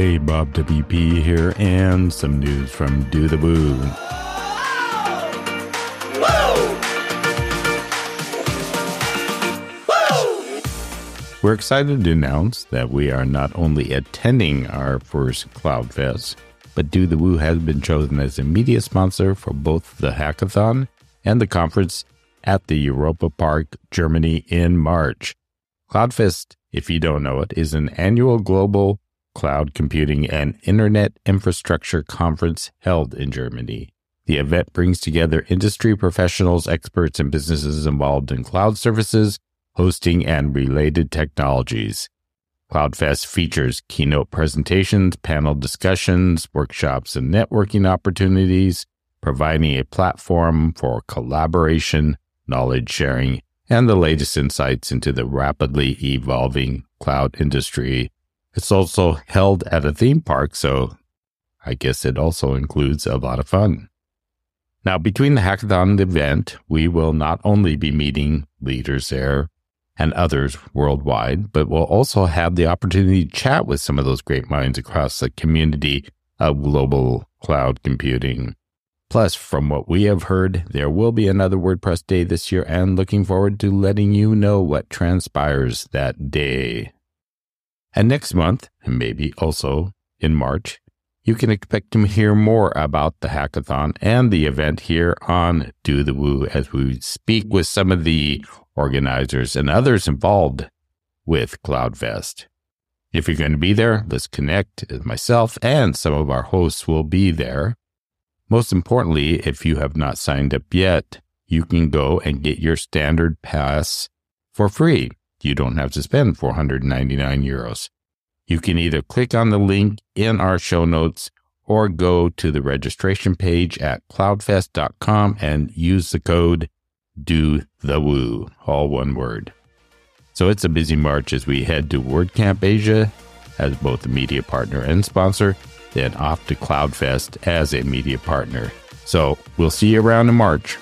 Hey, Bob WP here, and some news from Do the Woo. We're excited to announce that we are not only attending our first CloudFest, but Do the Woo has been chosen as a media sponsor for both the hackathon and the conference at the Europa Park, Germany in March. CloudFest, if you don't know it, is an annual global cloud computing and internet infrastructure conference held in Germany. The event brings together industry professionals, experts, and businesses involved in cloud services, hosting, and related technologies. CloudFest features keynote presentations, panel discussions, workshops, and networking opportunities, providing a platform for collaboration, knowledge sharing, and the latest insights into the rapidly evolving cloud industry it's also held at a theme park, so I guess it also includes a lot of fun. Now, between the hackathon event, we will not only be meeting leaders there and others worldwide, but we'll also have the opportunity to chat with some of those great minds across the community of global cloud computing. Plus, from what we have heard, there will be another WordPress day this year and looking forward to letting you know what transpires that day. And next month, and maybe also in March, you can expect to hear more about the hackathon and the event here on Do the Woo as we speak with some of the organizers and others involved with CloudFest. If you're going to be there, let's connect. Myself and some of our hosts will be there. Most importantly, if you have not signed up yet, you can go and get your standard pass for free you don't have to spend 499 euros. You can either click on the link in our show notes or go to the registration page at cloudfest.com and use the code do the woo, all one word. So it's a busy March as we head to WordCamp Asia as both a media partner and sponsor, then off to CloudFest as a media partner. So we'll see you around in March.